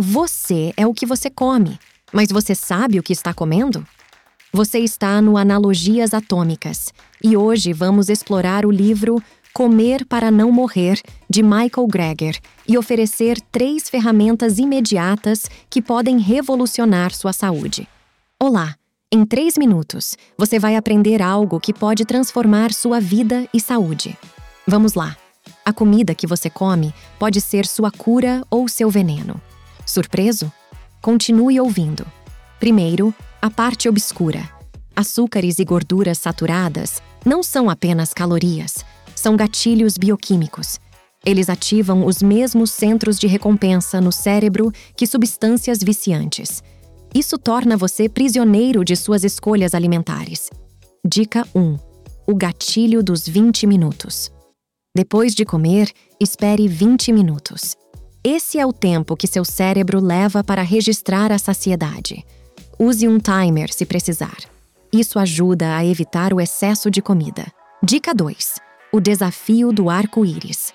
Você é o que você come, mas você sabe o que está comendo? Você está no Analogias Atômicas e hoje vamos explorar o livro Comer para Não Morrer, de Michael Greger, e oferecer três ferramentas imediatas que podem revolucionar sua saúde. Olá! Em três minutos, você vai aprender algo que pode transformar sua vida e saúde. Vamos lá! A comida que você come pode ser sua cura ou seu veneno. Surpreso? Continue ouvindo. Primeiro, a parte obscura. Açúcares e gorduras saturadas não são apenas calorias, são gatilhos bioquímicos. Eles ativam os mesmos centros de recompensa no cérebro que substâncias viciantes. Isso torna você prisioneiro de suas escolhas alimentares. Dica 1. O gatilho dos 20 minutos. Depois de comer, espere 20 minutos. Esse é o tempo que seu cérebro leva para registrar a saciedade. Use um timer se precisar. Isso ajuda a evitar o excesso de comida. Dica 2. O desafio do arco-íris.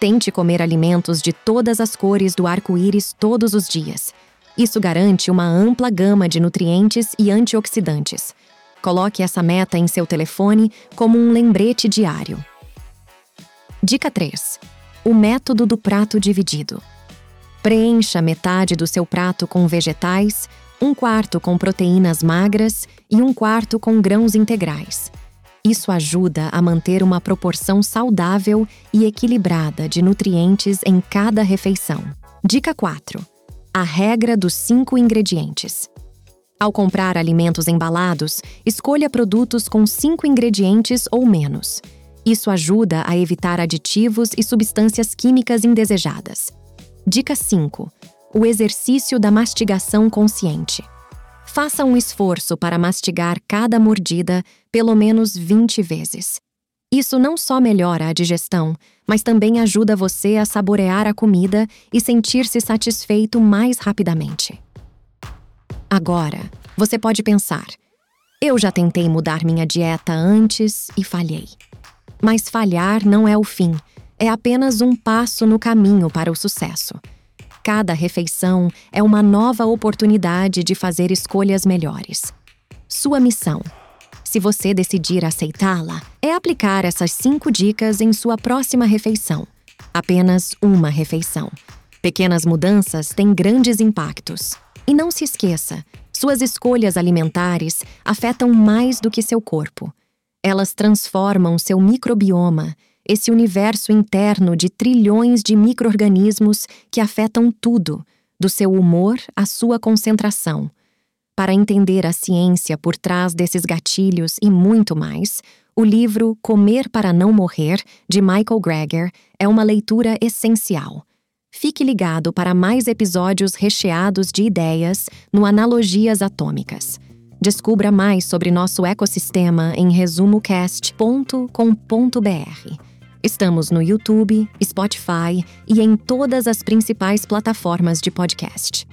Tente comer alimentos de todas as cores do arco-íris todos os dias. Isso garante uma ampla gama de nutrientes e antioxidantes. Coloque essa meta em seu telefone como um lembrete diário. Dica 3. O método do prato dividido. Preencha metade do seu prato com vegetais, um quarto com proteínas magras e um quarto com grãos integrais. Isso ajuda a manter uma proporção saudável e equilibrada de nutrientes em cada refeição. Dica 4. A regra dos cinco ingredientes. Ao comprar alimentos embalados, escolha produtos com cinco ingredientes ou menos. Isso ajuda a evitar aditivos e substâncias químicas indesejadas. Dica 5 o exercício da mastigação consciente. Faça um esforço para mastigar cada mordida pelo menos 20 vezes. Isso não só melhora a digestão, mas também ajuda você a saborear a comida e sentir-se satisfeito mais rapidamente. Agora, você pode pensar: eu já tentei mudar minha dieta antes e falhei. Mas falhar não é o fim, é apenas um passo no caminho para o sucesso. Cada refeição é uma nova oportunidade de fazer escolhas melhores. Sua missão, se você decidir aceitá-la, é aplicar essas cinco dicas em sua próxima refeição. Apenas uma refeição. Pequenas mudanças têm grandes impactos. E não se esqueça: suas escolhas alimentares afetam mais do que seu corpo. Elas transformam seu microbioma esse universo interno de trilhões de microorganismos que afetam tudo, do seu humor à sua concentração. Para entender a ciência por trás desses gatilhos e muito mais, o livro Comer para Não Morrer, de Michael Greger, é uma leitura essencial. Fique ligado para mais episódios recheados de ideias no Analogias Atômicas. Descubra mais sobre nosso ecossistema em resumocast.com.br. Estamos no YouTube, Spotify e em todas as principais plataformas de podcast.